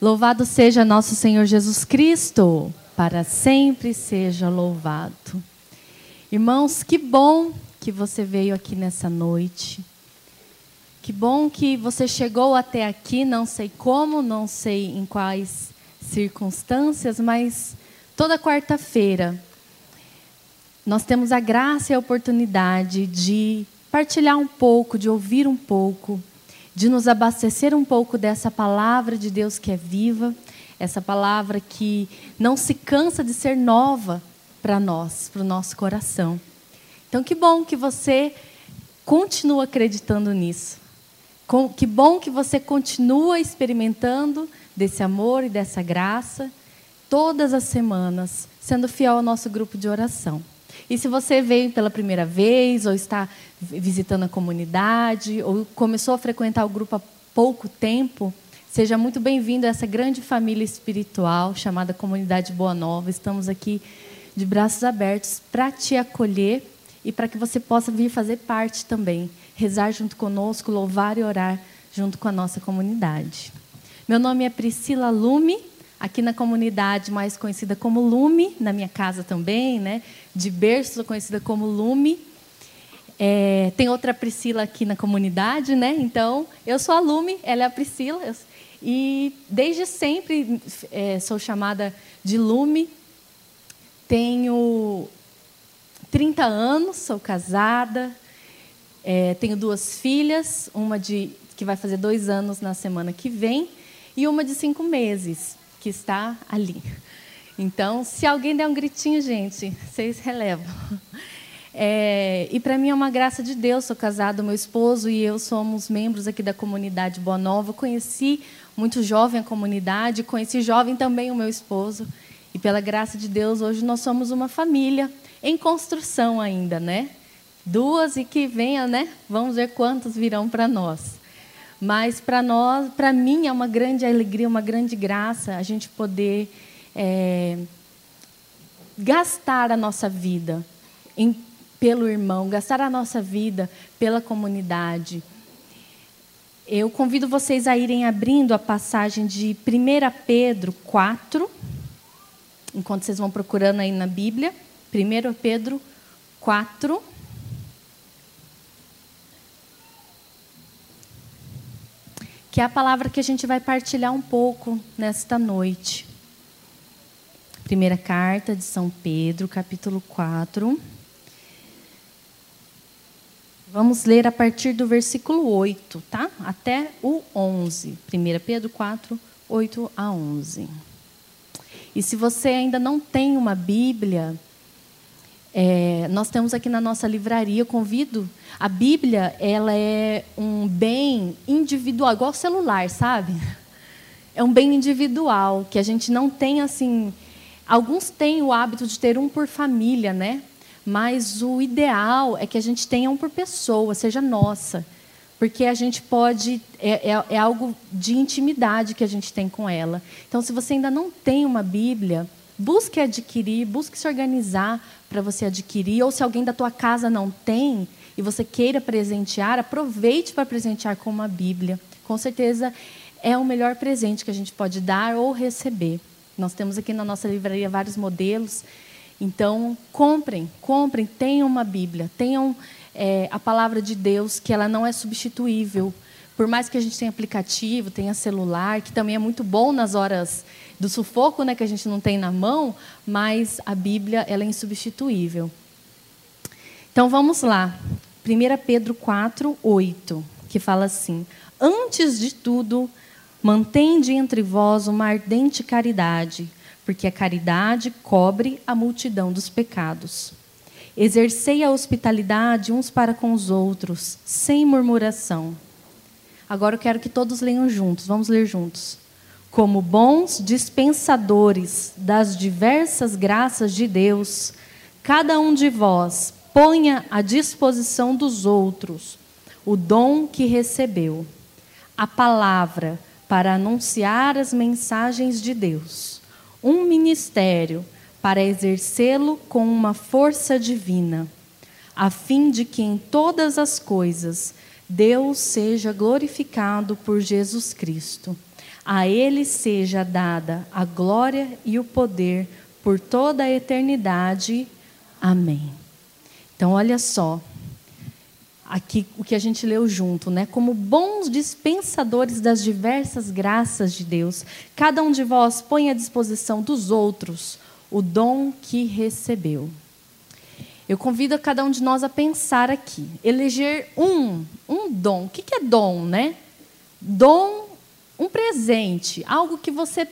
Louvado seja nosso Senhor Jesus Cristo, para sempre seja louvado. Irmãos, que bom que você veio aqui nessa noite. Que bom que você chegou até aqui, não sei como, não sei em quais circunstâncias, mas toda quarta-feira nós temos a graça e a oportunidade de partilhar um pouco, de ouvir um pouco de nos abastecer um pouco dessa palavra de Deus que é viva, essa palavra que não se cansa de ser nova para nós, para o nosso coração. Então, que bom que você continua acreditando nisso. Que bom que você continua experimentando desse amor e dessa graça todas as semanas, sendo fiel ao nosso grupo de oração. E se você veio pela primeira vez, ou está visitando a comunidade, ou começou a frequentar o grupo há pouco tempo, seja muito bem-vindo a essa grande família espiritual chamada Comunidade Boa Nova. Estamos aqui de braços abertos para te acolher e para que você possa vir fazer parte também, rezar junto conosco, louvar e orar junto com a nossa comunidade. Meu nome é Priscila Lume aqui na comunidade mais conhecida como Lume, na minha casa também, né? De berço, conhecida como Lume. É, tem outra Priscila aqui na comunidade, né? Então, eu sou a Lume, ela é a Priscila. Eu, e desde sempre é, sou chamada de Lume. Tenho 30 anos, sou casada, é, tenho duas filhas, uma de que vai fazer dois anos na semana que vem e uma de cinco meses que está ali. Então, se alguém der um gritinho, gente, vocês relevam. É, e para mim é uma graça de Deus. Sou casado, meu esposo e eu somos membros aqui da comunidade Boa Nova. Conheci muito jovem a comunidade, conheci jovem também o meu esposo. E pela graça de Deus, hoje nós somos uma família em construção ainda, né? Duas e que venha, né? Vamos ver quantos virão para nós. Mas para nós, para mim, é uma grande alegria, uma grande graça a gente poder é, gastar a nossa vida em, pelo irmão, gastar a nossa vida pela comunidade. Eu convido vocês a irem abrindo a passagem de 1 Pedro 4, enquanto vocês vão procurando aí na Bíblia. 1 Pedro 4. Que é a palavra que a gente vai partilhar um pouco nesta noite. Primeira carta de São Pedro, capítulo 4. Vamos ler a partir do versículo 8, tá? Até o 11. 1 Pedro 4, 8 a 11. E se você ainda não tem uma Bíblia, é, nós temos aqui na nossa livraria, convido. A Bíblia, ela é um bem individual, igual o celular, sabe? É um bem individual, que a gente não tem assim. Alguns têm o hábito de ter um por família, né? Mas o ideal é que a gente tenha um por pessoa, seja nossa. Porque a gente pode. É, é, é algo de intimidade que a gente tem com ela. Então, se você ainda não tem uma Bíblia, busque adquirir, busque se organizar para você adquirir, ou se alguém da tua casa não tem e você queira presentear, aproveite para presentear com uma Bíblia. Com certeza é o melhor presente que a gente pode dar ou receber. Nós temos aqui na nossa livraria vários modelos. Então, comprem, comprem, tenham uma Bíblia, tenham é, a palavra de Deus, que ela não é substituível. Por mais que a gente tenha aplicativo, tenha celular, que também é muito bom nas horas do sufoco né, que a gente não tem na mão, mas a Bíblia ela é insubstituível. Então vamos lá. 1 Pedro 4, 8, que fala assim: Antes de tudo, mantende entre vós uma ardente caridade, porque a caridade cobre a multidão dos pecados. Exercei a hospitalidade uns para com os outros, sem murmuração. Agora eu quero que todos leiam juntos. Vamos ler juntos como bons dispensadores das diversas graças de Deus, cada um de vós ponha à disposição dos outros o dom que recebeu, a palavra para anunciar as mensagens de Deus, um ministério para exercê-lo com uma força divina, a fim de que em todas as coisas Deus seja glorificado por Jesus Cristo A Ele seja dada a glória e o poder por toda a eternidade. Amém. Então, olha só, aqui o que a gente leu junto, né? Como bons dispensadores das diversas graças de Deus, cada um de vós põe à disposição dos outros o dom que recebeu. Eu convido a cada um de nós a pensar aqui, eleger um, um dom. O que é dom, né? Dom, um presente, algo que você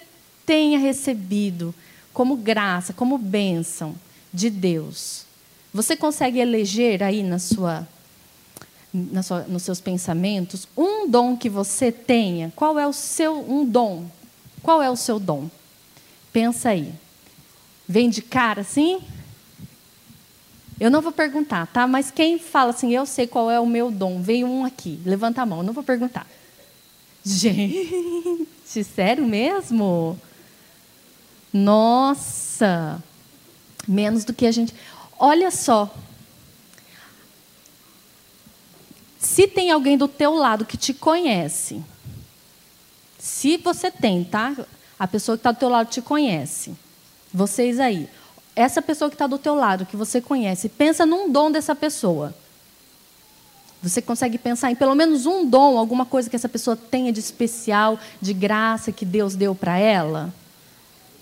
tenha recebido como graça, como bênção de Deus. Você consegue eleger aí na sua, na sua, nos seus pensamentos um dom que você tenha? Qual é o seu um dom? Qual é o seu dom? Pensa aí. Vem de cara assim? Eu não vou perguntar, tá? Mas quem fala assim, eu sei qual é o meu dom, veio um aqui, levanta a mão, eu não vou perguntar. Gente, sério mesmo? Nossa, menos do que a gente. Olha só. Se tem alguém do teu lado que te conhece, se você tem, tá? A pessoa que está do teu lado te conhece. Vocês aí. Essa pessoa que está do teu lado, que você conhece, pensa num dom dessa pessoa. Você consegue pensar em pelo menos um dom, alguma coisa que essa pessoa tenha de especial, de graça que Deus deu para ela?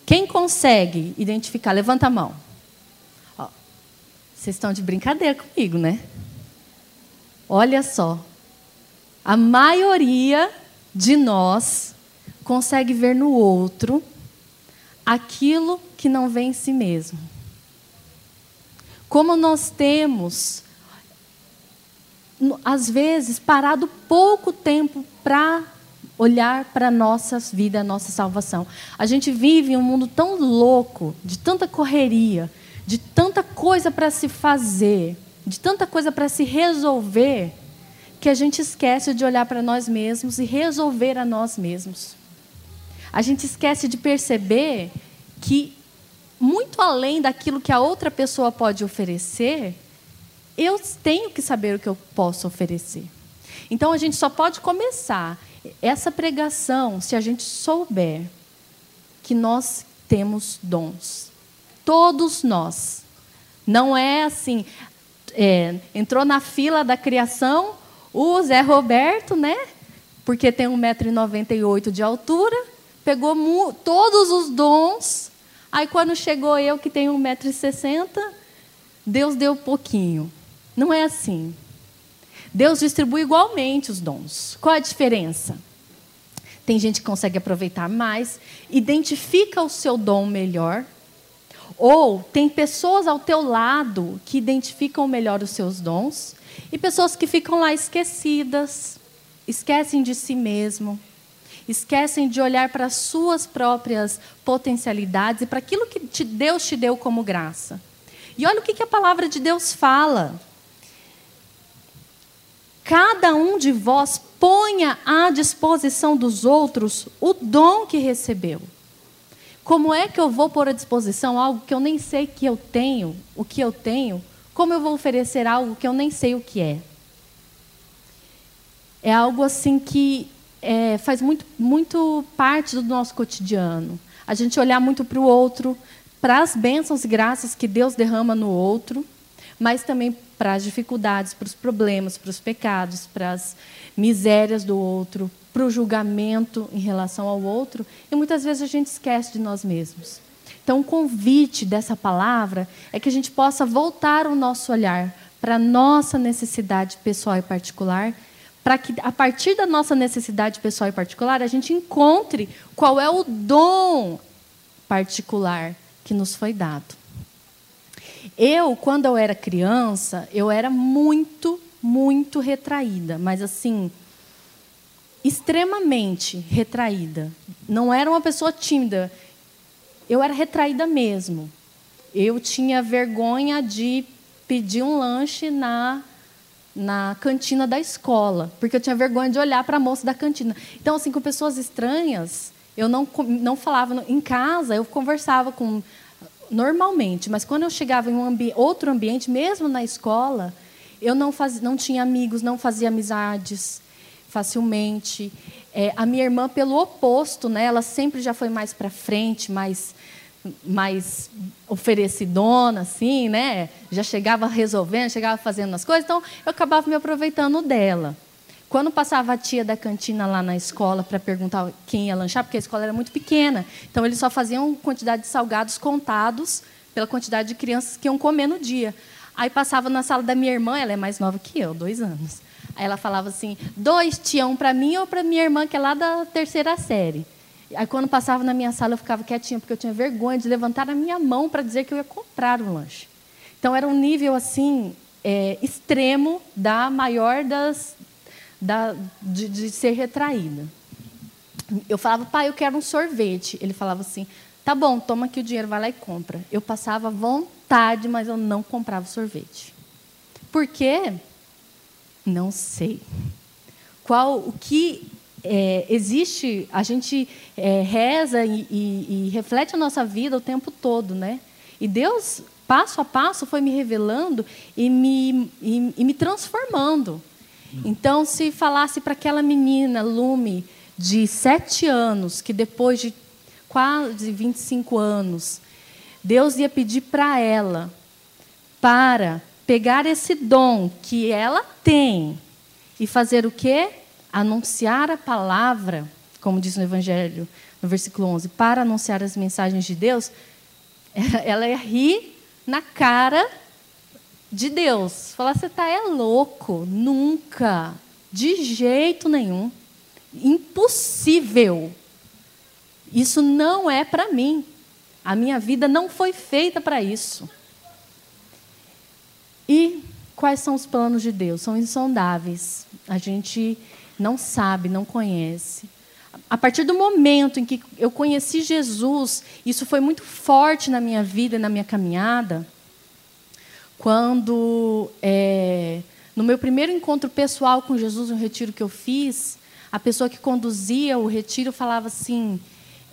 Quem consegue identificar? Levanta a mão. Ó, vocês estão de brincadeira comigo, né? Olha só. A maioria de nós consegue ver no outro aquilo que não vem em si mesmo. Como nós temos, às vezes, parado pouco tempo para olhar para a nossa vida, a nossa salvação. A gente vive em um mundo tão louco, de tanta correria, de tanta coisa para se fazer, de tanta coisa para se resolver, que a gente esquece de olhar para nós mesmos e resolver a nós mesmos. A gente esquece de perceber que, muito além daquilo que a outra pessoa pode oferecer, eu tenho que saber o que eu posso oferecer. Então a gente só pode começar essa pregação se a gente souber que nós temos dons. Todos nós. Não é assim, é, entrou na fila da criação o Zé Roberto, né? Porque tem 1,98m de altura, pegou todos os dons. Aí quando chegou eu, que tenho 1,60m, Deus deu pouquinho. Não é assim. Deus distribui igualmente os dons. Qual a diferença? Tem gente que consegue aproveitar mais, identifica o seu dom melhor, ou tem pessoas ao teu lado que identificam melhor os seus dons, e pessoas que ficam lá esquecidas, esquecem de si mesmo, esquecem de olhar para as suas próprias potencialidades e para aquilo que Deus te deu como graça. E olha o que a palavra de Deus fala. Cada um de vós ponha à disposição dos outros o dom que recebeu. Como é que eu vou pôr à disposição algo que eu nem sei que eu tenho, o que eu tenho? Como eu vou oferecer algo que eu nem sei o que é? É algo assim que é, faz muito, muito parte do nosso cotidiano. A gente olhar muito para o outro, para as bênçãos e graças que Deus derrama no outro, mas também para as dificuldades, para os problemas, para os pecados, para as misérias do outro, para o julgamento em relação ao outro, e muitas vezes a gente esquece de nós mesmos. Então, o convite dessa palavra é que a gente possa voltar o nosso olhar para a nossa necessidade pessoal e particular para que, a partir da nossa necessidade pessoal e particular, a gente encontre qual é o dom particular que nos foi dado. Eu, quando eu era criança, eu era muito, muito retraída, mas assim, extremamente retraída. Não era uma pessoa tímida. Eu era retraída mesmo. Eu tinha vergonha de pedir um lanche na na cantina da escola, porque eu tinha vergonha de olhar para a moça da cantina. Então, assim, com pessoas estranhas, eu não, não falava. Em casa, eu conversava com normalmente, mas quando eu chegava em um ambi outro ambiente, mesmo na escola, eu não, faz, não tinha amigos, não fazia amizades facilmente. É, a minha irmã, pelo oposto, né, ela sempre já foi mais para frente, mais, mais oferecidona, assim, né? Já chegava resolvendo, chegava fazendo as coisas, então eu acabava me aproveitando dela. Quando passava a tia da cantina lá na escola para perguntar quem ia lanchar, porque a escola era muito pequena, então eles só faziam quantidade de salgados contados pela quantidade de crianças que iam comer no dia. Aí passava na sala da minha irmã, ela é mais nova que eu, dois anos. Aí ela falava assim: dois tinham um para mim ou para minha irmã, que é lá da terceira série. Aí quando passava na minha sala, eu ficava quietinha, porque eu tinha vergonha de levantar a minha mão para dizer que eu ia comprar o lanche. Então era um nível assim é, extremo da maior das da, de, de ser retraída. Eu falava, pai, eu quero um sorvete. Ele falava assim, tá bom, toma aqui o dinheiro, vai lá e compra. Eu passava vontade, mas eu não comprava sorvete. Por quê? Não sei. Qual o que é, existe? A gente é, reza e, e, e reflete a nossa vida o tempo todo, né? E Deus, passo a passo, foi me revelando e me, e, e me transformando. Então, se falasse para aquela menina, Lume, de sete anos, que depois de quase 25 anos, Deus ia pedir para ela para pegar esse dom que ela tem e fazer o quê? Anunciar a palavra, como diz no Evangelho, no versículo 11, para anunciar as mensagens de Deus, ela ia rir na cara de Deus. Falar, você está é louco. Nunca. De jeito nenhum. Impossível. Isso não é para mim. A minha vida não foi feita para isso. E quais são os planos de Deus? São insondáveis. A gente não sabe, não conhece. A partir do momento em que eu conheci Jesus, isso foi muito forte na minha vida, na minha caminhada quando, é, no meu primeiro encontro pessoal com Jesus, no retiro que eu fiz, a pessoa que conduzia o retiro falava assim: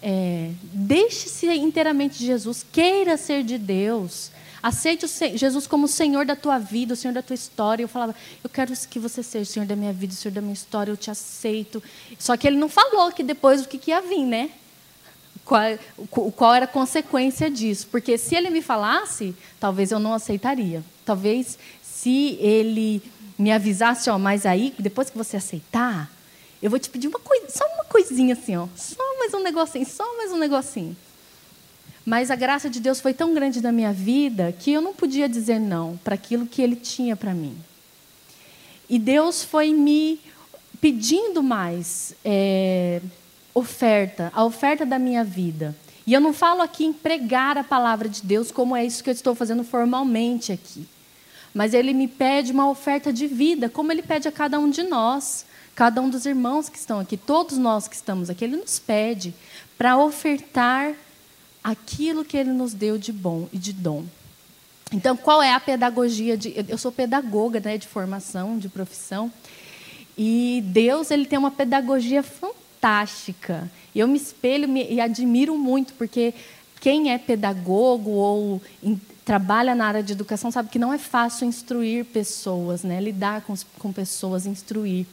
é, deixe-se inteiramente de Jesus, queira ser de Deus, aceite Jesus como o Senhor da tua vida, o Senhor da tua história. Eu falava: eu quero que você seja o Senhor da minha vida, o Senhor da minha história, eu te aceito. Só que ele não falou que depois o que, que ia vir, né? Qual, qual era a consequência disso. Porque se ele me falasse, talvez eu não aceitaria. Talvez se ele me avisasse, ó, mas aí, depois que você aceitar, eu vou te pedir uma coisa, só uma coisinha assim, ó, só mais um negocinho, só mais um negocinho. Mas a graça de Deus foi tão grande na minha vida que eu não podia dizer não para aquilo que Ele tinha para mim. E Deus foi me pedindo mais. É, oferta, a oferta da minha vida. E eu não falo aqui em pregar a palavra de Deus como é isso que eu estou fazendo formalmente aqui. Mas ele me pede uma oferta de vida, como ele pede a cada um de nós, cada um dos irmãos que estão aqui, todos nós que estamos aqui, ele nos pede para ofertar aquilo que ele nos deu de bom e de dom. Então, qual é a pedagogia de eu sou pedagoga, né, de formação, de profissão, e Deus ele tem uma pedagogia fantástica fantástica. Eu me espelho e admiro muito, porque quem é pedagogo ou trabalha na área de educação sabe que não é fácil instruir pessoas, né? lidar com, com pessoas, instruir.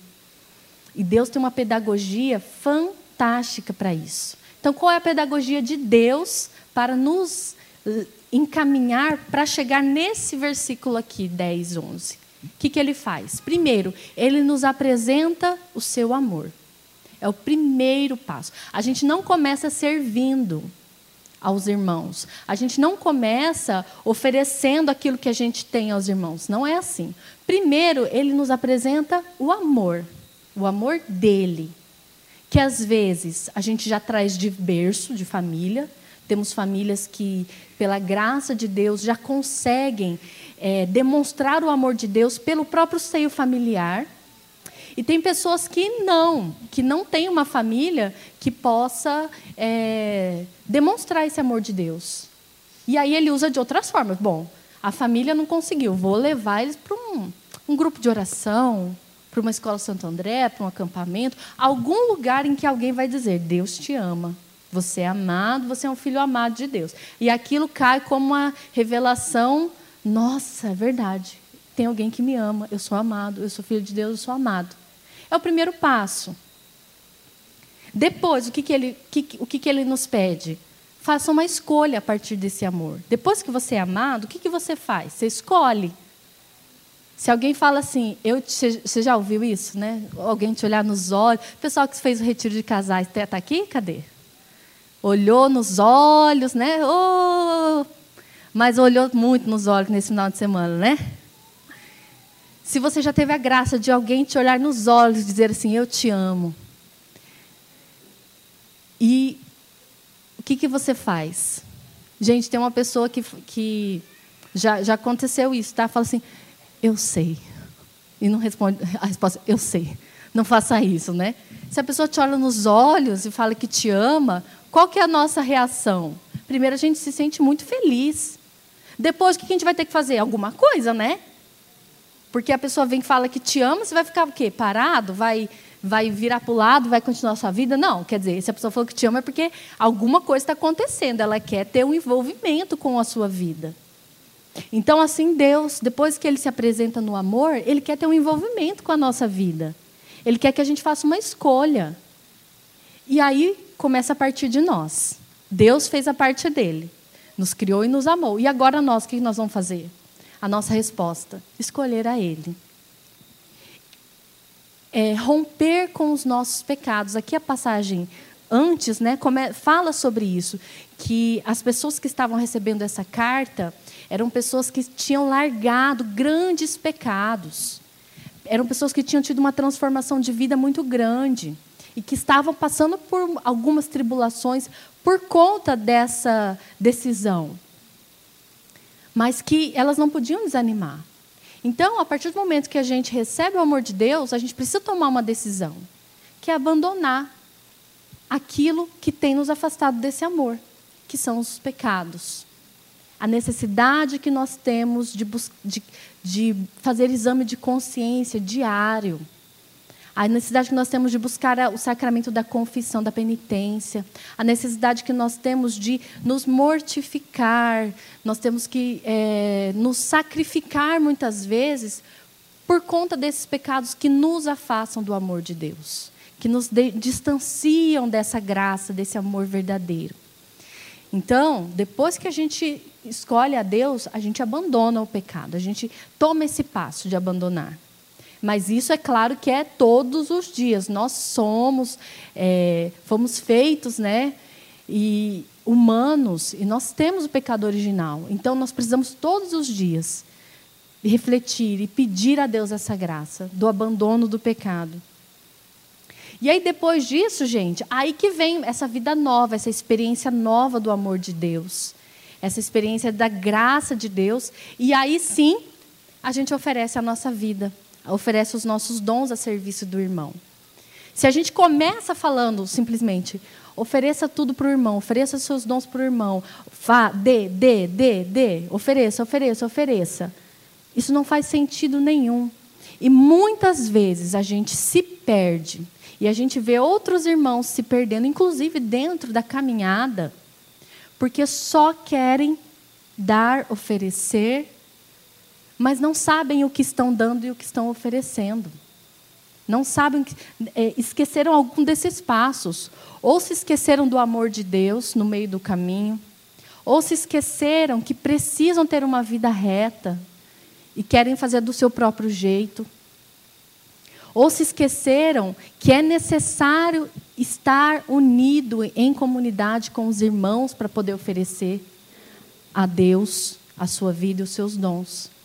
E Deus tem uma pedagogia fantástica para isso. Então, qual é a pedagogia de Deus para nos eh, encaminhar para chegar nesse versículo aqui, 10, 11? O que, que ele faz? Primeiro, ele nos apresenta o seu amor. É o primeiro passo. A gente não começa servindo aos irmãos. A gente não começa oferecendo aquilo que a gente tem aos irmãos. Não é assim. Primeiro, ele nos apresenta o amor, o amor dele, que às vezes a gente já traz de berço, de família. Temos famílias que, pela graça de Deus, já conseguem é, demonstrar o amor de Deus pelo próprio seio familiar. E tem pessoas que não, que não têm uma família que possa é, demonstrar esse amor de Deus. E aí ele usa de outras formas. Bom, a família não conseguiu, vou levar eles para um, um grupo de oração, para uma escola Santo André, para um acampamento, algum lugar em que alguém vai dizer: Deus te ama. Você é amado, você é um filho amado de Deus. E aquilo cai como uma revelação: nossa, é verdade. Tem alguém que me ama, eu sou amado, eu sou filho de Deus, eu sou amado. É o primeiro passo. Depois, o que, que, ele, que, o que, que ele nos pede? Faça uma escolha a partir desse amor. Depois que você é amado, o que, que você faz? Você escolhe. Se alguém fala assim, eu, você já ouviu isso, né? Alguém te olhar nos olhos. O pessoal que fez o retiro de casais, está aqui? Cadê? Olhou nos olhos, né? Oh! Mas olhou muito nos olhos nesse final de semana, né? Se você já teve a graça de alguém te olhar nos olhos e dizer assim, eu te amo. E o que, que você faz? Gente, tem uma pessoa que, que já, já aconteceu isso, tá? Fala assim, eu sei. E não responde a resposta, eu sei. Não faça isso, né? Se a pessoa te olha nos olhos e fala que te ama, qual que é a nossa reação? Primeiro, a gente se sente muito feliz. Depois, o que a gente vai ter que fazer? Alguma coisa, né? Porque a pessoa vem e fala que te ama, você vai ficar o quê? Parado? Vai vai virar para o lado, vai continuar a sua vida. Não, quer dizer, se a pessoa falou que te ama é porque alguma coisa está acontecendo, ela quer ter um envolvimento com a sua vida. Então, assim, Deus, depois que Ele se apresenta no amor, Ele quer ter um envolvimento com a nossa vida. Ele quer que a gente faça uma escolha. E aí começa a partir de nós. Deus fez a parte dele, nos criou e nos amou. E agora nós, o que nós vamos fazer? A nossa resposta: escolher a Ele é, romper com os nossos pecados. Aqui a passagem antes né, fala sobre isso, que as pessoas que estavam recebendo essa carta eram pessoas que tinham largado grandes pecados. Eram pessoas que tinham tido uma transformação de vida muito grande e que estavam passando por algumas tribulações por conta dessa decisão. Mas que elas não podiam desanimar. Então, a partir do momento que a gente recebe o amor de Deus, a gente precisa tomar uma decisão, que é abandonar aquilo que tem nos afastado desse amor, que são os pecados. A necessidade que nós temos de, de, de fazer exame de consciência diário a necessidade que nós temos de buscar o sacramento da confissão, da penitência, a necessidade que nós temos de nos mortificar, nós temos que é, nos sacrificar muitas vezes por conta desses pecados que nos afastam do amor de Deus, que nos de, distanciam dessa graça, desse amor verdadeiro. Então, depois que a gente escolhe a Deus, a gente abandona o pecado, a gente toma esse passo de abandonar. Mas isso é claro que é todos os dias. Nós somos, é, fomos feitos, né? E humanos, e nós temos o pecado original. Então nós precisamos todos os dias refletir e pedir a Deus essa graça do abandono do pecado. E aí depois disso, gente, aí que vem essa vida nova, essa experiência nova do amor de Deus, essa experiência da graça de Deus, e aí sim a gente oferece a nossa vida oferece os nossos dons a serviço do irmão. Se a gente começa falando simplesmente, ofereça tudo para o irmão, ofereça seus dons para o irmão, vá, dê, dê, dê, dê, ofereça, ofereça, ofereça. Isso não faz sentido nenhum. E muitas vezes a gente se perde e a gente vê outros irmãos se perdendo, inclusive dentro da caminhada, porque só querem dar, oferecer mas não sabem o que estão dando e o que estão oferecendo. Não sabem, é, esqueceram algum desses passos. Ou se esqueceram do amor de Deus no meio do caminho, ou se esqueceram que precisam ter uma vida reta e querem fazer do seu próprio jeito. Ou se esqueceram que é necessário estar unido em comunidade com os irmãos para poder oferecer a Deus a sua vida e os seus dons.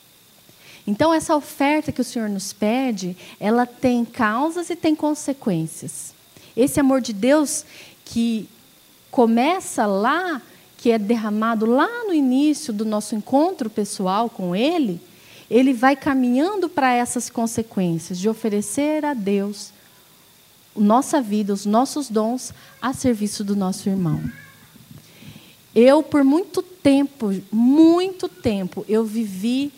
Então, essa oferta que o Senhor nos pede, ela tem causas e tem consequências. Esse amor de Deus que começa lá, que é derramado lá no início do nosso encontro pessoal com Ele, ele vai caminhando para essas consequências de oferecer a Deus nossa vida, os nossos dons a serviço do nosso irmão. Eu, por muito tempo, muito tempo, eu vivi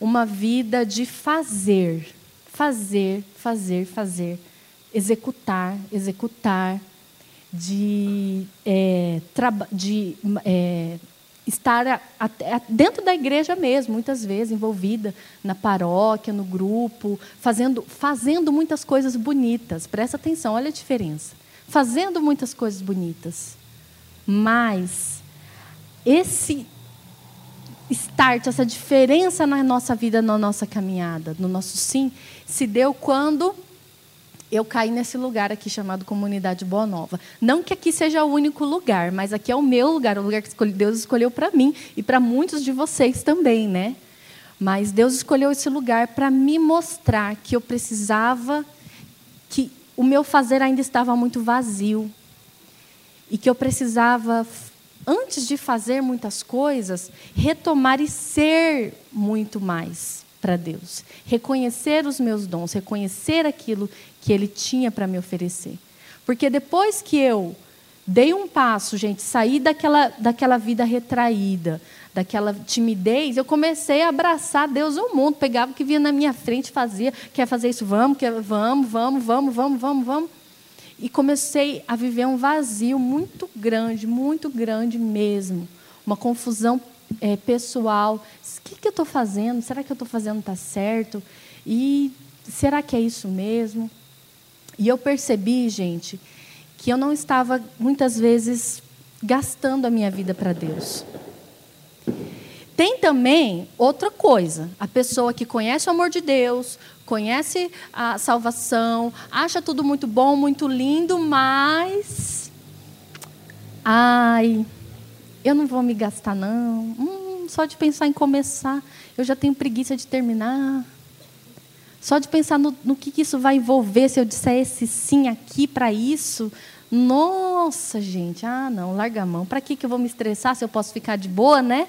uma vida de fazer, fazer, fazer, fazer, executar, executar, de, é, de é, estar a, a, dentro da igreja mesmo, muitas vezes envolvida na paróquia, no grupo, fazendo, fazendo muitas coisas bonitas. Presta atenção, olha a diferença. fazendo muitas coisas bonitas. Mas esse start, essa diferença na nossa vida, na nossa caminhada, no nosso sim, se deu quando eu caí nesse lugar aqui chamado Comunidade Boa Nova. Não que aqui seja o único lugar, mas aqui é o meu lugar, o lugar que Deus escolheu para mim e para muitos de vocês também, né? Mas Deus escolheu esse lugar para me mostrar que eu precisava, que o meu fazer ainda estava muito vazio e que eu precisava antes de fazer muitas coisas, retomar e ser muito mais para Deus. Reconhecer os meus dons, reconhecer aquilo que Ele tinha para me oferecer. Porque depois que eu dei um passo, gente, saí daquela, daquela vida retraída, daquela timidez, eu comecei a abraçar Deus ao mundo. Pegava o que vinha na minha frente, fazia, quer fazer isso, vamos, quer, vamos, vamos, vamos, vamos, vamos, vamos. E comecei a viver um vazio muito grande, muito grande mesmo. Uma confusão é, pessoal. O que, que eu estou fazendo? Será que eu estou fazendo está certo? E será que é isso mesmo? E eu percebi, gente, que eu não estava muitas vezes gastando a minha vida para Deus. Tem também outra coisa. A pessoa que conhece o amor de Deus, conhece a salvação, acha tudo muito bom, muito lindo, mas. Ai, eu não vou me gastar, não. Hum, só de pensar em começar, eu já tenho preguiça de terminar. Só de pensar no, no que, que isso vai envolver, se eu disser esse sim aqui para isso. Nossa, gente, ah, não, larga a mão. Para que, que eu vou me estressar se eu posso ficar de boa, né?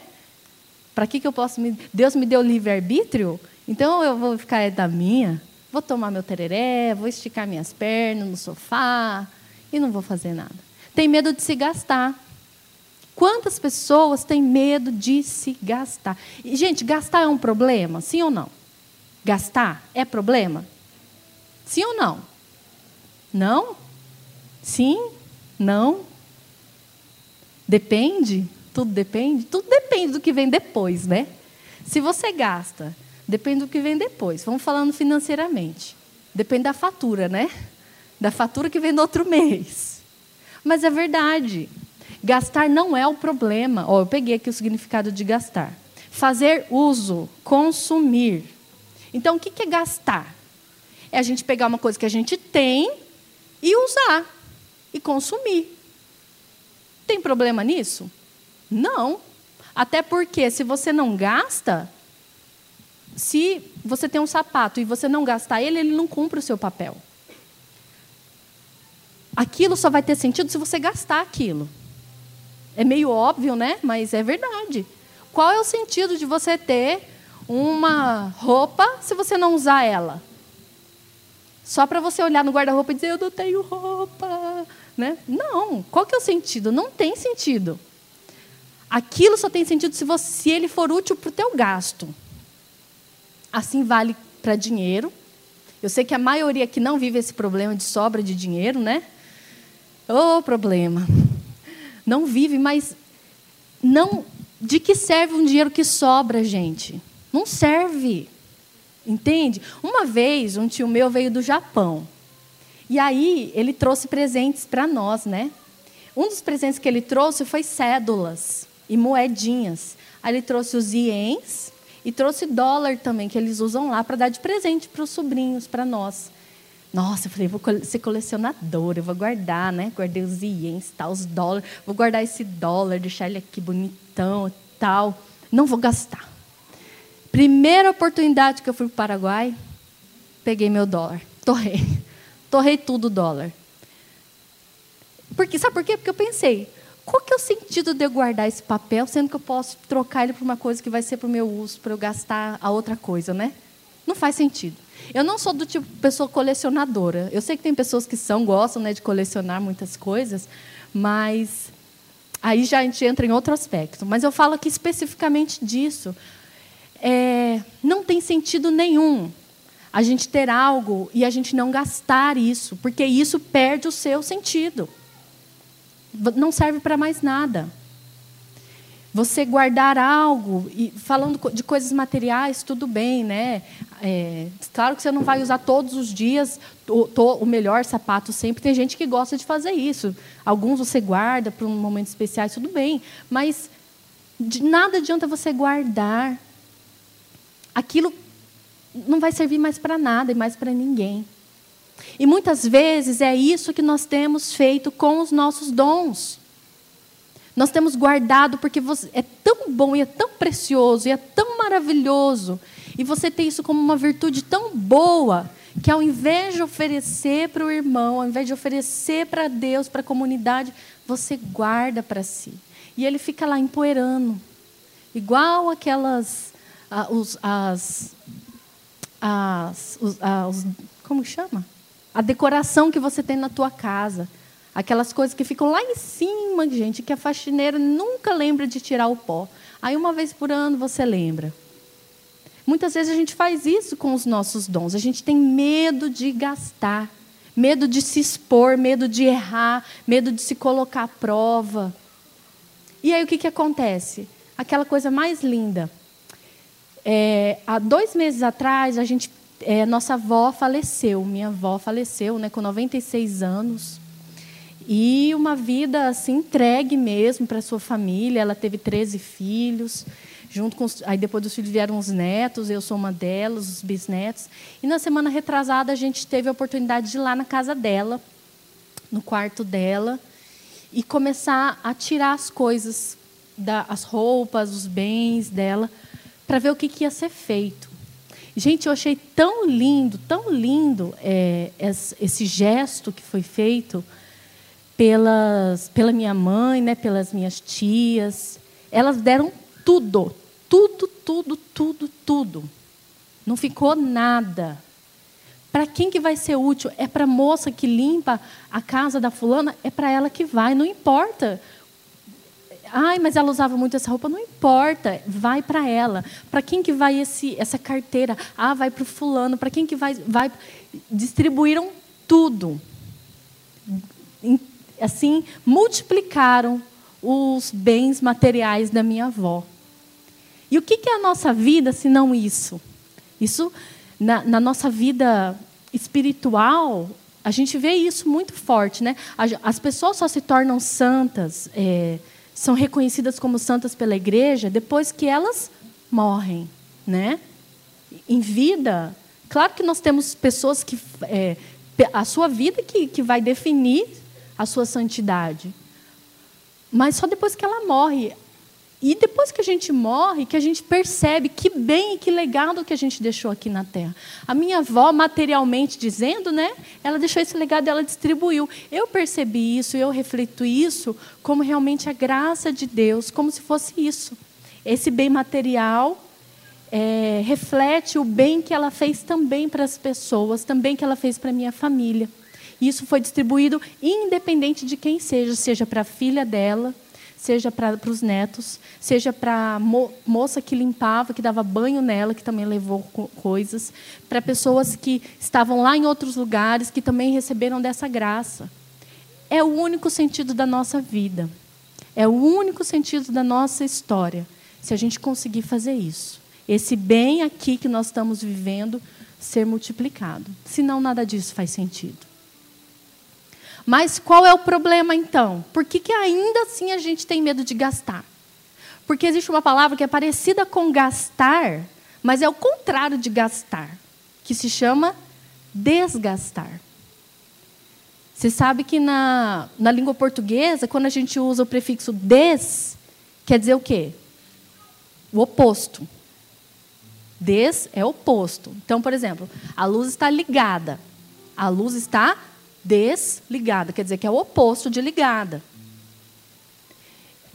Para que, que eu posso me. Deus me deu livre-arbítrio? Então eu vou ficar da minha, vou tomar meu tereré, vou esticar minhas pernas no sofá e não vou fazer nada. Tem medo de se gastar. Quantas pessoas têm medo de se gastar? E, gente, gastar é um problema? Sim ou não? Gastar é problema? Sim ou não? Não? Sim? Não? Depende? Tudo depende? Tudo depende do que vem depois, né? Se você gasta, depende do que vem depois. Vamos falando financeiramente. Depende da fatura, né? Da fatura que vem no outro mês. Mas é verdade. Gastar não é o problema. Oh, eu peguei aqui o significado de gastar. Fazer uso, consumir. Então, o que é gastar? É a gente pegar uma coisa que a gente tem e usar e consumir. Tem problema nisso? Não. Até porque se você não gasta, se você tem um sapato e você não gastar ele, ele não cumpre o seu papel. Aquilo só vai ter sentido se você gastar aquilo. É meio óbvio, né? Mas é verdade. Qual é o sentido de você ter uma roupa se você não usar ela? Só para você olhar no guarda-roupa e dizer, eu não tenho roupa. Né? Não. Qual que é o sentido? Não tem sentido. Aquilo só tem sentido se, você, se ele for útil para o teu gasto. Assim vale para dinheiro. Eu sei que a maioria que não vive esse problema de sobra de dinheiro, né? Ô oh, problema. Não vive, mas não de que serve um dinheiro que sobra, gente? Não serve. Entende? Uma vez um tio meu veio do Japão. E aí ele trouxe presentes para nós, né? Um dos presentes que ele trouxe foi cédulas e moedinhas. Aí ele trouxe os ienes e trouxe dólar também, que eles usam lá para dar de presente para os sobrinhos, para nós. Nossa, eu falei, vou ser colecionadora, eu vou guardar, né? Guardei os ienes, tal, os dólares. Vou guardar esse dólar, deixar ele aqui bonitão tal. Não vou gastar. Primeira oportunidade que eu fui para o Paraguai, peguei meu dólar, torrei. Torrei tudo o dólar. Porque, sabe por quê? Porque eu pensei, qual que é o sentido de eu guardar esse papel, sendo que eu posso trocar ele por uma coisa que vai ser para o meu uso, para eu gastar a outra coisa, né? Não faz sentido. Eu não sou do tipo pessoa colecionadora. Eu sei que tem pessoas que são, gostam né, de colecionar muitas coisas, mas aí já a gente entra em outro aspecto. Mas eu falo aqui especificamente disso. É, não tem sentido nenhum a gente ter algo e a gente não gastar isso, porque isso perde o seu sentido não serve para mais nada. Você guardar algo, e falando de coisas materiais, tudo bem, né? É, claro que você não vai usar todos os dias o, o, melhor sapato sempre. Tem gente que gosta de fazer isso. Alguns você guarda para um momento especial, tudo bem. Mas de nada adianta você guardar. Aquilo não vai servir mais para nada e mais para ninguém. E muitas vezes é isso que nós temos feito com os nossos dons. Nós temos guardado porque é tão bom e é tão precioso e é tão maravilhoso. E você tem isso como uma virtude tão boa que ao invés de oferecer para o irmão, ao invés de oferecer para Deus, para a comunidade, você guarda para si. E ele fica lá empoeirando. Igual aquelas. Ah, os, as, as, os, as, como chama? A decoração que você tem na tua casa. Aquelas coisas que ficam lá em cima, gente, que a faxineira nunca lembra de tirar o pó. Aí, uma vez por ano, você lembra. Muitas vezes a gente faz isso com os nossos dons. A gente tem medo de gastar, medo de se expor, medo de errar, medo de se colocar à prova. E aí o que, que acontece? Aquela coisa mais linda. É, há dois meses atrás, a gente, é, nossa avó faleceu. Minha avó faleceu né, com 96 anos. E uma vida assim entregue mesmo para sua família. Ela teve 13 filhos junto com os, aí depois dos filhos vieram os netos, eu sou uma delas, os bisnetos. E na semana retrasada a gente teve a oportunidade de ir lá na casa dela, no quarto dela, e começar a tirar as coisas, da, as roupas, os bens dela, para ver o que, que, ia ser feito. Gente, eu achei tão lindo, tão lindo é, esse gesto que foi feito pelas, pela minha mãe, né, pelas minhas tias. Elas deram tudo, tudo, tudo, tudo, tudo. Não ficou nada. Para quem que vai ser útil? É para a moça que limpa a casa da fulana? É para ela que vai, não importa. Ai, mas ela usava muito essa roupa, não importa, vai para ela. Para quem que vai esse, essa carteira? Ah, vai para o fulano. Para quem que vai, vai? Distribuíram tudo. Assim, multiplicaram os bens materiais da minha avó. E o que é a nossa vida se não isso? Isso, na, na nossa vida espiritual, a gente vê isso muito forte. Né? As pessoas só se tornam santas, é, são reconhecidas como santas pela igreja depois que elas morrem. Né? Em vida, claro que nós temos pessoas que. É, a sua vida que, que vai definir a sua santidade. Mas só depois que ela morre. E depois que a gente morre, que a gente percebe que bem e que legado que a gente deixou aqui na Terra. A minha avó, materialmente dizendo, né, ela deixou esse legado ela distribuiu. Eu percebi isso, eu reflito isso como realmente a graça de Deus, como se fosse isso. Esse bem material é, reflete o bem que ela fez também para as pessoas, também que ela fez para a minha família. Isso foi distribuído independente de quem seja, seja para a filha dela, seja para os netos, seja para a mo moça que limpava, que dava banho nela, que também levou co coisas, para pessoas que estavam lá em outros lugares, que também receberam dessa graça. É o único sentido da nossa vida. É o único sentido da nossa história, se a gente conseguir fazer isso. Esse bem aqui que nós estamos vivendo ser multiplicado. Senão, nada disso faz sentido. Mas qual é o problema então? Por que, que ainda assim a gente tem medo de gastar? Porque existe uma palavra que é parecida com gastar, mas é o contrário de gastar, que se chama desgastar. Você sabe que na, na língua portuguesa, quando a gente usa o prefixo des, quer dizer o quê? O oposto. Des é oposto. Então, por exemplo, a luz está ligada. A luz está desligada, quer dizer que é o oposto de ligada.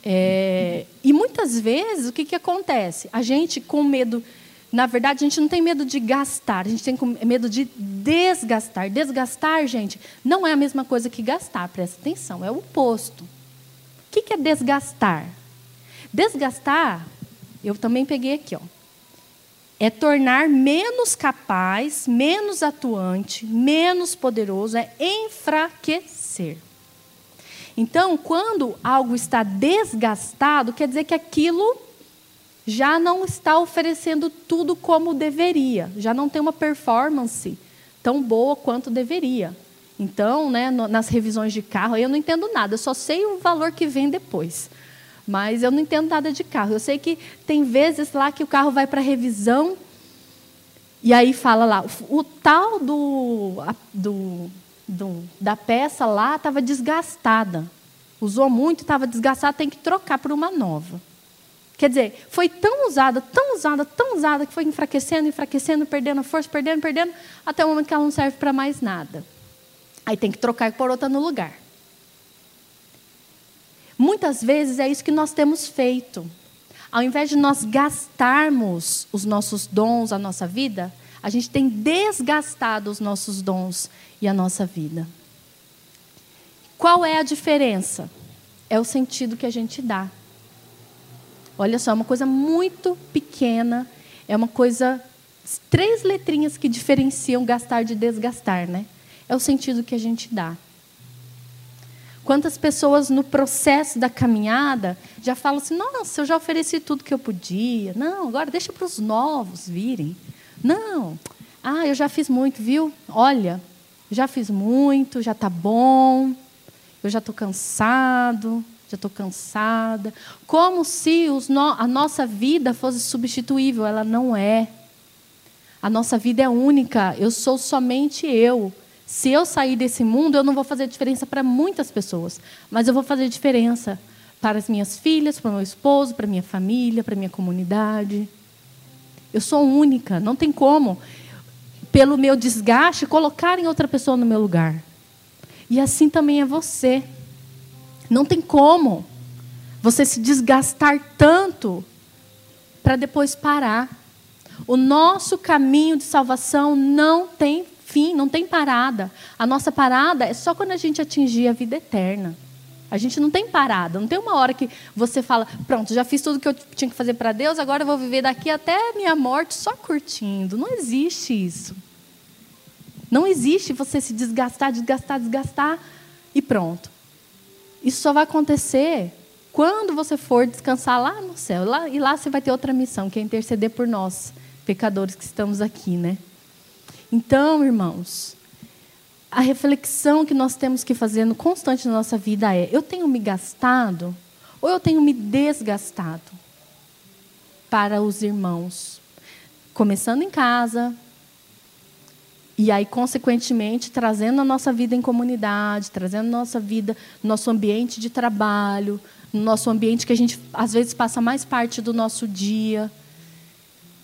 É, e muitas vezes o que, que acontece? A gente com medo, na verdade, a gente não tem medo de gastar, a gente tem medo de desgastar. Desgastar, gente, não é a mesma coisa que gastar, presta atenção, é o oposto. O que, que é desgastar? Desgastar, eu também peguei aqui, ó é tornar menos capaz, menos atuante, menos poderoso, é enfraquecer. Então, quando algo está desgastado, quer dizer que aquilo já não está oferecendo tudo como deveria, já não tem uma performance tão boa quanto deveria. Então, né, nas revisões de carro, eu não entendo nada, eu só sei o valor que vem depois. Mas eu não entendo nada de carro. Eu sei que tem vezes lá que o carro vai para revisão e aí fala lá, o, tal do, do, do, da peça lá estava desgastada. Usou muito, estava desgastada, tem que trocar por uma nova. Quer dizer, foi tão usada, tão usada, tão usada, que foi enfraquecendo, enfraquecendo, perdendo força, perdendo, perdendo, até o momento que ela não serve para mais nada. Aí tem que trocar e pôr outra no lugar. Muitas vezes é isso que nós temos feito. Ao invés de nós gastarmos os nossos dons, a nossa vida, a gente tem desgastado os nossos dons e a nossa vida. Qual é a diferença? É o sentido que a gente dá. Olha só, é uma coisa muito pequena, é uma coisa. Três letrinhas que diferenciam gastar de desgastar, né? É o sentido que a gente dá. Quantas pessoas no processo da caminhada já falam assim: nossa, eu já ofereci tudo que eu podia. Não, agora deixa para os novos virem. Não, ah, eu já fiz muito, viu? Olha, já fiz muito, já está bom, eu já estou cansado, já estou cansada. Como se no, a nossa vida fosse substituível. Ela não é. A nossa vida é única. Eu sou somente eu. Se eu sair desse mundo, eu não vou fazer diferença para muitas pessoas, mas eu vou fazer diferença para as minhas filhas, para o meu esposo, para a minha família, para a minha comunidade. Eu sou única, não tem como, pelo meu desgaste, colocar em outra pessoa no meu lugar. E assim também é você. Não tem como você se desgastar tanto para depois parar. O nosso caminho de salvação não tem fim, não tem parada. A nossa parada é só quando a gente atingir a vida eterna. A gente não tem parada, não tem uma hora que você fala, pronto, já fiz tudo que eu tinha que fazer para Deus, agora eu vou viver daqui até a minha morte só curtindo. Não existe isso. Não existe você se desgastar, desgastar, desgastar e pronto. Isso só vai acontecer quando você for descansar lá no céu. Lá, e lá você vai ter outra missão, que é interceder por nós, pecadores que estamos aqui, né? Então, irmãos, a reflexão que nós temos que fazer no constante na nossa vida é: eu tenho me gastado ou eu tenho me desgastado para os irmãos? Começando em casa, e aí, consequentemente, trazendo a nossa vida em comunidade, trazendo a nossa vida, nosso ambiente de trabalho, no nosso ambiente que a gente, às vezes, passa mais parte do nosso dia.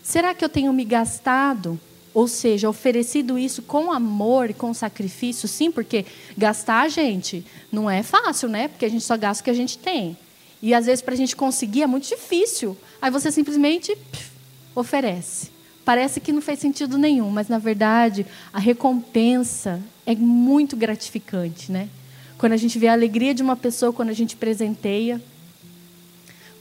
Será que eu tenho me gastado? Ou seja, oferecido isso com amor com sacrifício? Sim, porque gastar, gente, não é fácil, né? Porque a gente só gasta o que a gente tem. E, às vezes, para a gente conseguir é muito difícil. Aí você simplesmente pff, oferece. Parece que não fez sentido nenhum, mas na verdade a recompensa é muito gratificante, né? Quando a gente vê a alegria de uma pessoa, quando a gente presenteia,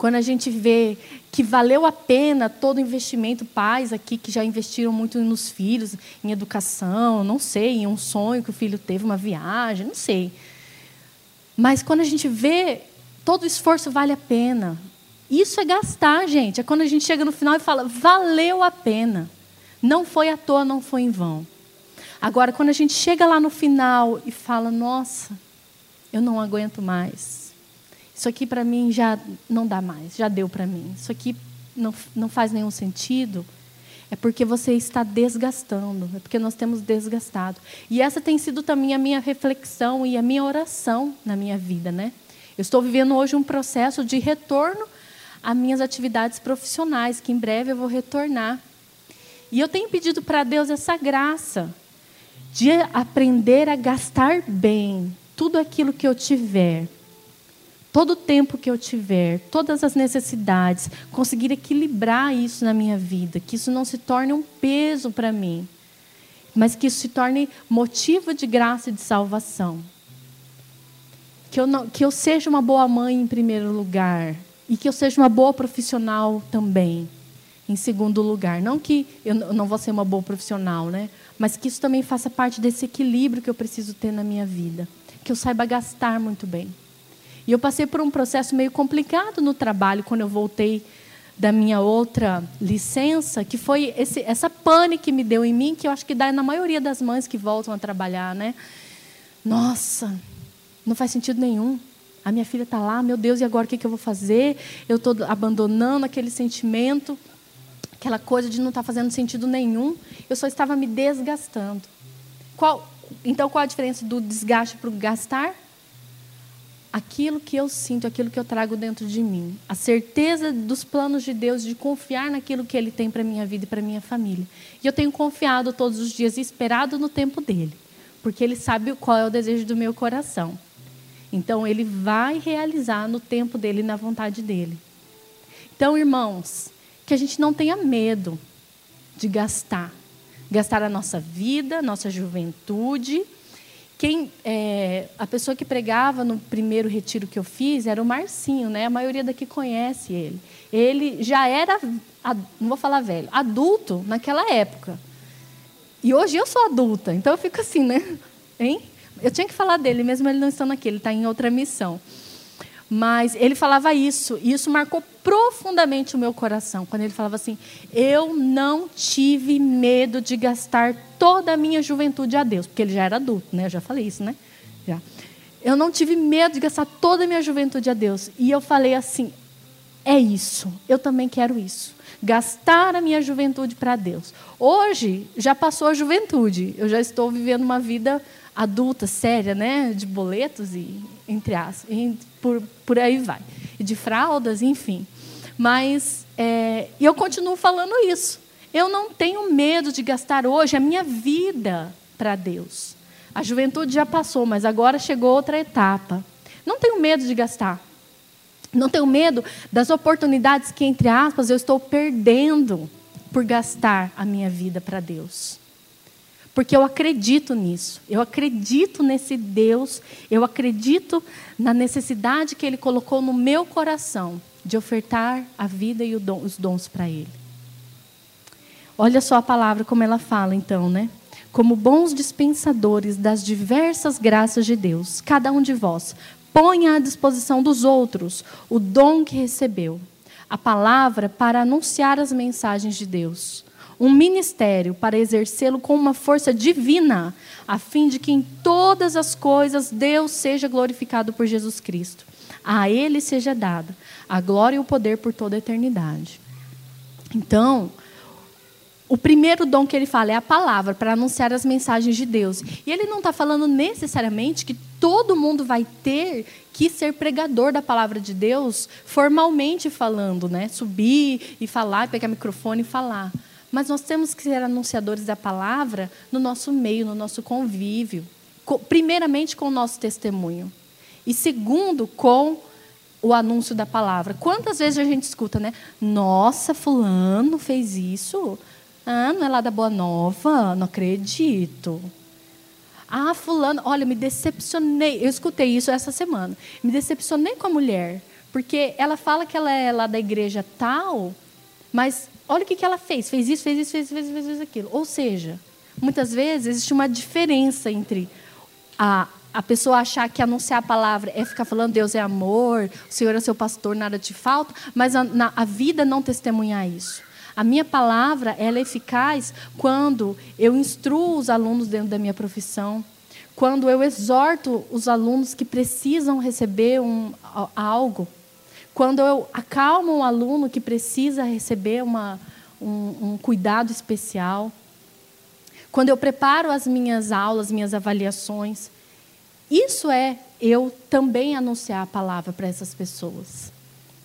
quando a gente vê que valeu a pena todo o investimento, pais aqui que já investiram muito nos filhos, em educação, não sei, em um sonho que o filho teve, uma viagem, não sei. Mas quando a gente vê todo o esforço vale a pena, isso é gastar, gente. É quando a gente chega no final e fala, valeu a pena. Não foi à toa, não foi em vão. Agora, quando a gente chega lá no final e fala, nossa, eu não aguento mais. Isso aqui para mim já não dá mais, já deu para mim. Isso aqui não, não faz nenhum sentido. É porque você está desgastando, é porque nós temos desgastado. E essa tem sido também a minha reflexão e a minha oração na minha vida, né? Eu estou vivendo hoje um processo de retorno as minhas atividades profissionais, que em breve eu vou retornar. E eu tenho pedido para Deus essa graça de aprender a gastar bem tudo aquilo que eu tiver, todo o tempo que eu tiver, todas as necessidades, conseguir equilibrar isso na minha vida, que isso não se torne um peso para mim, mas que isso se torne motivo de graça e de salvação. Que eu, não, que eu seja uma boa mãe em primeiro lugar, e que eu seja uma boa profissional também, em segundo lugar. Não que eu não vou ser uma boa profissional, né? Mas que isso também faça parte desse equilíbrio que eu preciso ter na minha vida. Que eu saiba gastar muito bem. E eu passei por um processo meio complicado no trabalho quando eu voltei da minha outra licença, que foi esse, essa pane que me deu em mim, que eu acho que dá na maioria das mães que voltam a trabalhar, né? Nossa, não faz sentido nenhum. A minha filha está lá, meu Deus, e agora o que, que eu vou fazer? Eu estou abandonando aquele sentimento, aquela coisa de não estar tá fazendo sentido nenhum. Eu só estava me desgastando. Qual, então, qual a diferença do desgaste para o gastar? Aquilo que eu sinto, aquilo que eu trago dentro de mim. A certeza dos planos de Deus, de confiar naquilo que Ele tem para minha vida e para minha família. E eu tenho confiado todos os dias e esperado no tempo dele, porque Ele sabe qual é o desejo do meu coração. Então, Ele vai realizar no tempo dele na vontade dele. Então, irmãos, que a gente não tenha medo de gastar gastar a nossa vida, nossa juventude. Quem, é, a pessoa que pregava no primeiro retiro que eu fiz era o Marcinho, né? A maioria daqui conhece ele. Ele já era, não vou falar velho, adulto naquela época. E hoje eu sou adulta, então eu fico assim, né? Hein? Eu tinha que falar dele, mesmo ele não estando aqui, ele está em outra missão. Mas ele falava isso, e isso marcou profundamente o meu coração, quando ele falava assim: Eu não tive medo de gastar toda a minha juventude a Deus, porque ele já era adulto, né? Eu já falei isso, né? Já. Eu não tive medo de gastar toda a minha juventude a Deus. E eu falei assim: É isso, eu também quero isso. Gastar a minha juventude para Deus. Hoje já passou a juventude, eu já estou vivendo uma vida adulta, séria, né? De boletos e entre as, por, por aí vai. E de fraldas, enfim. Mas é, eu continuo falando isso. Eu não tenho medo de gastar hoje a minha vida para Deus. A juventude já passou, mas agora chegou outra etapa. Não tenho medo de gastar. Não tenho medo das oportunidades que, entre aspas, eu estou perdendo por gastar a minha vida para Deus. Porque eu acredito nisso. Eu acredito nesse Deus. Eu acredito na necessidade que Ele colocou no meu coração de ofertar a vida e os dons para Ele. Olha só a palavra como ela fala, então, né? Como bons dispensadores das diversas graças de Deus, cada um de vós ponha à disposição dos outros o dom que recebeu, a palavra para anunciar as mensagens de Deus um ministério para exercê-lo com uma força divina, a fim de que em todas as coisas Deus seja glorificado por Jesus Cristo. A Ele seja dada a glória e o poder por toda a eternidade. Então, o primeiro dom que ele fala é a palavra, para anunciar as mensagens de Deus. E ele não está falando necessariamente que todo mundo vai ter que ser pregador da palavra de Deus, formalmente falando, né? Subir e falar, pegar microfone e falar. Mas nós temos que ser anunciadores da palavra no nosso meio, no nosso convívio. Primeiramente com o nosso testemunho. E segundo, com o anúncio da palavra. Quantas vezes a gente escuta, né? Nossa, fulano fez isso? Ah, não é lá da Boa Nova? Não acredito. Ah, fulano, olha, me decepcionei. Eu escutei isso essa semana. Me decepcionei com a mulher, porque ela fala que ela é lá da igreja tal, mas olha o que, ela fez. Fez isso, fez isso, fez isso, fez isso, fez aquilo. Ou seja, muitas vezes existe uma diferença entre a, a pessoa achar que anunciar a palavra é ficar falando Deus é amor, o Senhor é seu pastor, nada te falta, mas a, na, a vida não testemunhar isso. A minha palavra ela é eficaz quando eu instruo os alunos dentro da minha profissão, quando eu exorto os alunos que precisam receber um, algo quando eu acalmo um aluno que precisa receber uma, um, um cuidado especial. Quando eu preparo as minhas aulas, minhas avaliações. Isso é eu também anunciar a palavra para essas pessoas.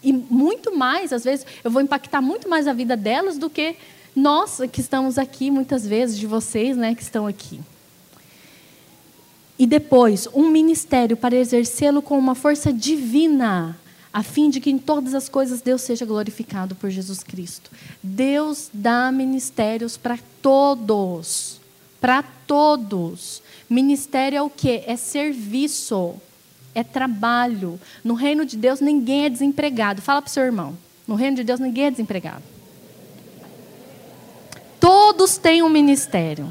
E muito mais, às vezes, eu vou impactar muito mais a vida delas do que nós que estamos aqui, muitas vezes, de vocês né, que estão aqui. E depois, um ministério para exercê-lo com uma força divina a fim de que em todas as coisas Deus seja glorificado por Jesus Cristo. Deus dá ministérios para todos. Para todos. Ministério é o quê? É serviço. É trabalho. No reino de Deus ninguém é desempregado. Fala para o seu irmão. No reino de Deus ninguém é desempregado. Todos têm um ministério.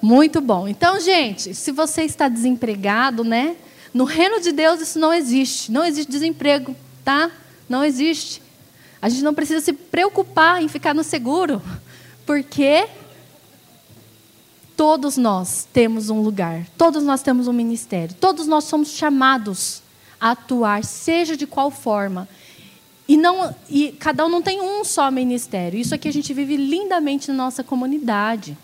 Muito bom. Então, gente, se você está desempregado, né? No reino de Deus isso não existe. Não existe desemprego, tá? Não existe. A gente não precisa se preocupar em ficar no seguro, porque todos nós temos um lugar, todos nós temos um ministério, todos nós somos chamados a atuar, seja de qual forma. E, não, e cada um não tem um só ministério. Isso aqui a gente vive lindamente na nossa comunidade.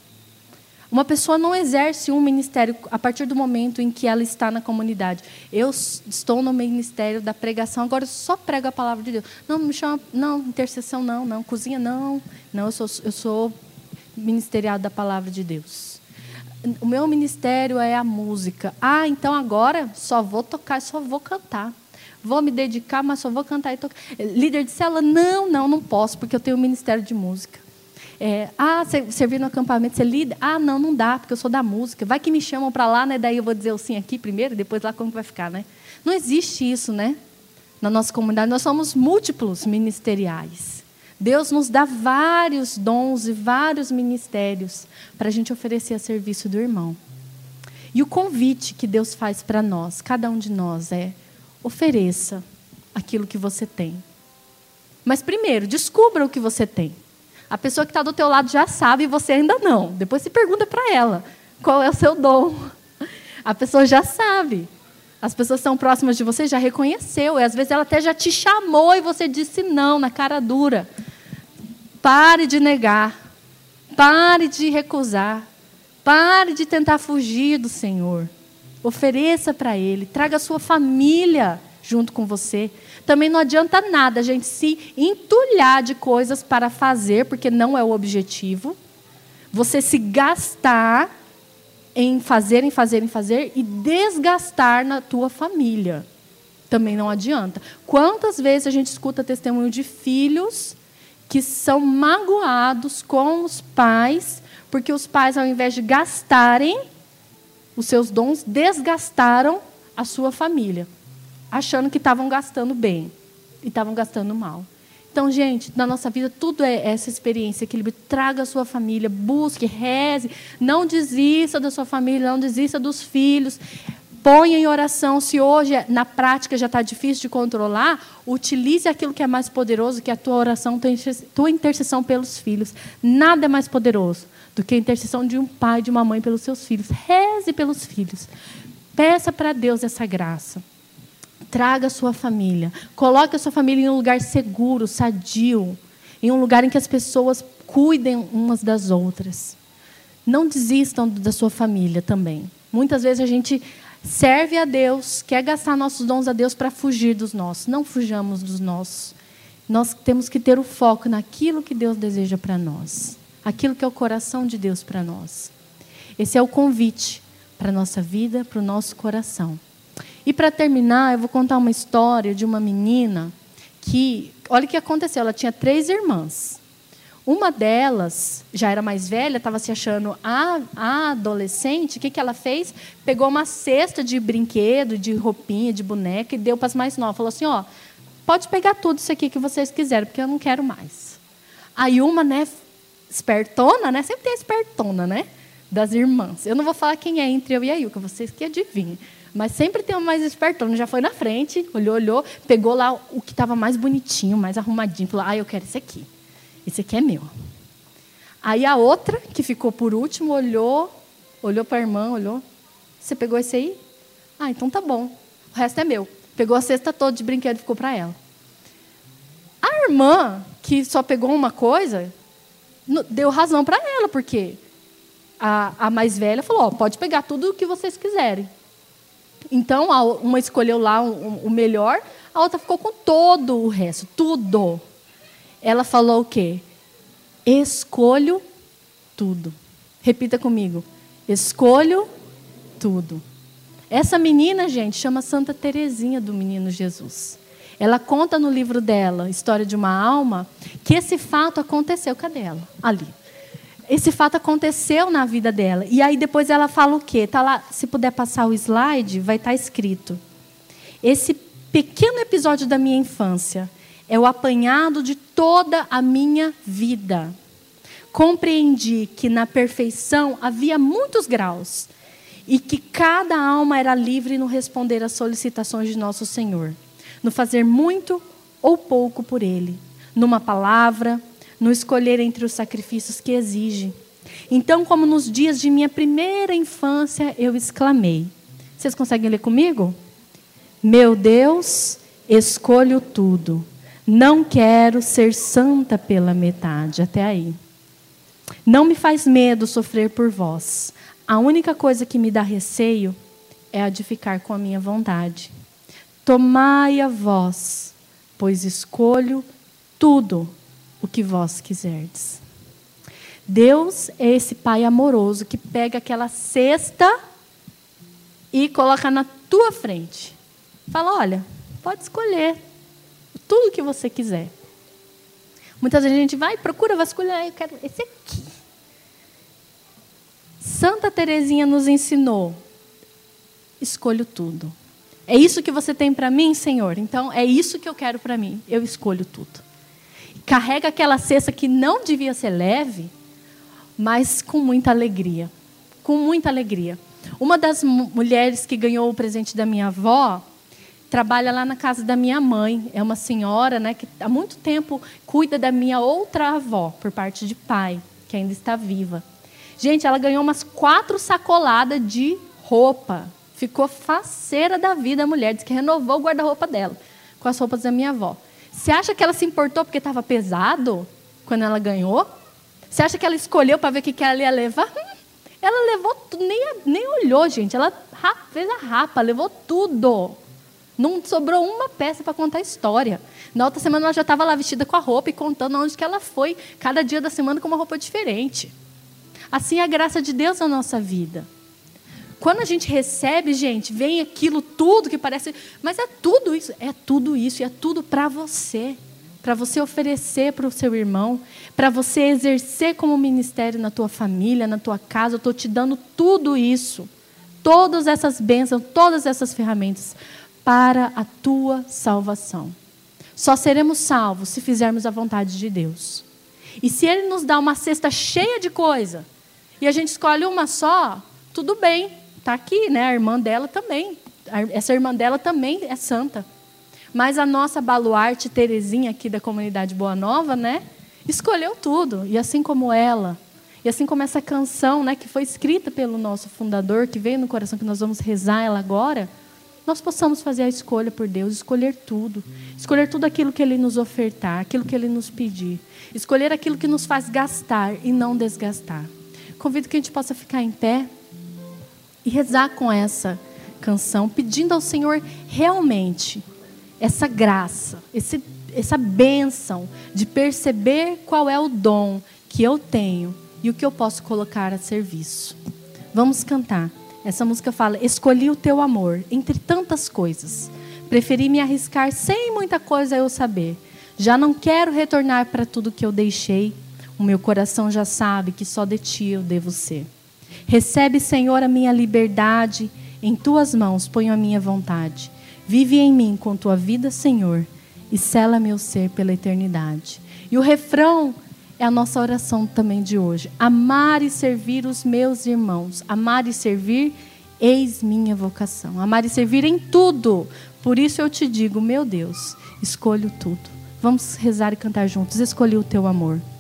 Uma pessoa não exerce um ministério a partir do momento em que ela está na comunidade. Eu estou no ministério da pregação, agora eu só prego a palavra de Deus. Não, me chama, não, intercessão não, não, cozinha não. Não, eu sou, eu sou ministeriado da palavra de Deus. O meu ministério é a música. Ah, então agora só vou tocar, só vou cantar. Vou me dedicar, mas só vou cantar e tocar. Líder de célula? Não, não, não posso, porque eu tenho um ministério de música. É, ah, servir no acampamento, ser líder? Ah, não, não dá, porque eu sou da música. Vai que me chamam para lá, né? Daí eu vou dizer o sim aqui primeiro, depois lá como vai ficar, né? Não existe isso, né? Na nossa comunidade, nós somos múltiplos ministeriais. Deus nos dá vários dons e vários ministérios para a gente oferecer a serviço do irmão. E o convite que Deus faz para nós, cada um de nós, é: ofereça aquilo que você tem. Mas primeiro, descubra o que você tem. A pessoa que está do teu lado já sabe e você ainda não. Depois se pergunta para ela qual é o seu dom. A pessoa já sabe. As pessoas são próximas de você já reconheceu. E às vezes ela até já te chamou e você disse não, na cara dura. Pare de negar. Pare de recusar. Pare de tentar fugir do Senhor. Ofereça para Ele. Traga a sua família junto com você. Também não adianta nada a gente se entulhar de coisas para fazer, porque não é o objetivo. Você se gastar em fazer, em fazer, em fazer e desgastar na tua família. Também não adianta. Quantas vezes a gente escuta testemunho de filhos que são magoados com os pais, porque os pais, ao invés de gastarem os seus dons, desgastaram a sua família achando que estavam gastando bem e estavam gastando mal. Então, gente, na nossa vida tudo é essa experiência, equilíbrio. Traga a sua família, busque, reze, não desista da sua família, não desista dos filhos. Ponha em oração. Se hoje, na prática, já está difícil de controlar, utilize aquilo que é mais poderoso, que é a tua oração, tua intercessão pelos filhos. Nada é mais poderoso do que a intercessão de um pai, de uma mãe pelos seus filhos. Reze pelos filhos. Peça para Deus essa graça. Traga a sua família. Coloque a sua família em um lugar seguro, sadio, em um lugar em que as pessoas cuidem umas das outras. Não desistam da sua família também. Muitas vezes a gente serve a Deus, quer gastar nossos dons a Deus para fugir dos nossos. Não fujamos dos nossos. Nós temos que ter o foco naquilo que Deus deseja para nós, aquilo que é o coração de Deus para nós. Esse é o convite para a nossa vida, para o nosso coração. E para terminar, eu vou contar uma história de uma menina que, olha o que aconteceu, ela tinha três irmãs. Uma delas já era mais velha, estava se achando a, a adolescente. O que, que ela fez? Pegou uma cesta de brinquedo, de roupinha, de boneca e deu para as mais novas. Falou assim: ó, pode pegar tudo isso aqui que vocês quiserem, porque eu não quero mais. Aí uma, né, espertona, né? Sempre tem a espertona, né? Das irmãs. Eu não vou falar quem é entre eu e a Ilka, vocês que adivinhem. Mas sempre tem uma mais espertona. Já foi na frente, olhou, olhou, pegou lá o que estava mais bonitinho, mais arrumadinho. Falou: Ah, eu quero esse aqui. Esse aqui é meu. Aí a outra, que ficou por último, olhou, olhou para a irmã, olhou. Você pegou esse aí? Ah, então tá bom. O resto é meu. Pegou a cesta toda de brinquedo e ficou para ela. A irmã, que só pegou uma coisa, deu razão para ela, porque a, a mais velha falou: oh, pode pegar tudo o que vocês quiserem. Então, uma escolheu lá o melhor, a outra ficou com todo o resto, tudo. Ela falou o quê? Escolho tudo. Repita comigo. Escolho tudo. Essa menina, gente, chama Santa Teresinha do Menino Jesus. Ela conta no livro dela, História de uma Alma, que esse fato aconteceu. Cadê ela? Ali esse fato aconteceu na vida dela. E aí depois ela fala o quê? Tá lá, se puder passar o slide, vai estar tá escrito. Esse pequeno episódio da minha infância é o apanhado de toda a minha vida. Compreendi que na perfeição havia muitos graus e que cada alma era livre no responder às solicitações de nosso Senhor, no fazer muito ou pouco por Ele, numa palavra, no escolher entre os sacrifícios que exige. Então, como nos dias de minha primeira infância, eu exclamei. Vocês conseguem ler comigo? Meu Deus, escolho tudo. Não quero ser santa pela metade. Até aí. Não me faz medo sofrer por vós. A única coisa que me dá receio é a de ficar com a minha vontade. Tomai a vós, pois escolho tudo o que vós quiserdes. Deus é esse pai amoroso que pega aquela cesta e coloca na tua frente. Fala: olha, pode escolher tudo que você quiser. Muitas vezes a gente vai, procura vasculha, ah, eu quero esse aqui. Santa Teresinha nos ensinou: escolho tudo. É isso que você tem para mim, Senhor? Então é isso que eu quero para mim. Eu escolho tudo. Carrega aquela cesta que não devia ser leve, mas com muita alegria. Com muita alegria. Uma das mulheres que ganhou o presente da minha avó trabalha lá na casa da minha mãe. É uma senhora né, que há muito tempo cuida da minha outra avó, por parte de pai, que ainda está viva. Gente, ela ganhou umas quatro sacoladas de roupa. Ficou faceira da vida a mulher. Diz que renovou o guarda-roupa dela com as roupas da minha avó. Você acha que ela se importou porque estava pesado quando ela ganhou? Você acha que ela escolheu para ver o que ela ia levar? Hum, ela levou tudo, nem, nem olhou, gente. Ela fez a rapa, levou tudo. Não sobrou uma peça para contar a história. Na outra semana ela já estava lá vestida com a roupa e contando onde que ela foi, cada dia da semana com uma roupa diferente. Assim é a graça de Deus na nossa vida. Quando a gente recebe, gente, vem aquilo tudo que parece, mas é tudo isso, é tudo isso, e é tudo para você, para você oferecer para o seu irmão, para você exercer como ministério na tua família, na tua casa. Eu estou te dando tudo isso, todas essas bênçãos, todas essas ferramentas para a tua salvação. Só seremos salvos se fizermos a vontade de Deus. E se Ele nos dá uma cesta cheia de coisa, e a gente escolhe uma só, tudo bem, está aqui, né? A irmã dela também. Essa irmã dela também é santa. Mas a nossa baluarte Terezinha aqui da comunidade Boa Nova, né? Escolheu tudo. E assim como ela, e assim como essa canção, né, que foi escrita pelo nosso fundador, que veio no coração que nós vamos rezar ela agora, nós possamos fazer a escolha por Deus, escolher tudo. Escolher tudo aquilo que Ele nos ofertar, aquilo que Ele nos pedir. Escolher aquilo que nos faz gastar e não desgastar. Convido que a gente possa ficar em pé e rezar com essa canção, pedindo ao Senhor realmente essa graça, esse, essa bênção de perceber qual é o dom que eu tenho e o que eu posso colocar a serviço. Vamos cantar. Essa música fala: Escolhi o teu amor entre tantas coisas. Preferi me arriscar sem muita coisa eu saber. Já não quero retornar para tudo que eu deixei. O meu coração já sabe que só de ti eu devo ser. Recebe, Senhor, a minha liberdade. Em tuas mãos ponho a minha vontade. Vive em mim com tua vida, Senhor, e sela meu ser pela eternidade. E o refrão é a nossa oração também de hoje. Amar e servir os meus irmãos. Amar e servir, eis minha vocação. Amar e servir em tudo. Por isso eu te digo, meu Deus, escolho tudo. Vamos rezar e cantar juntos. Escolhi o teu amor.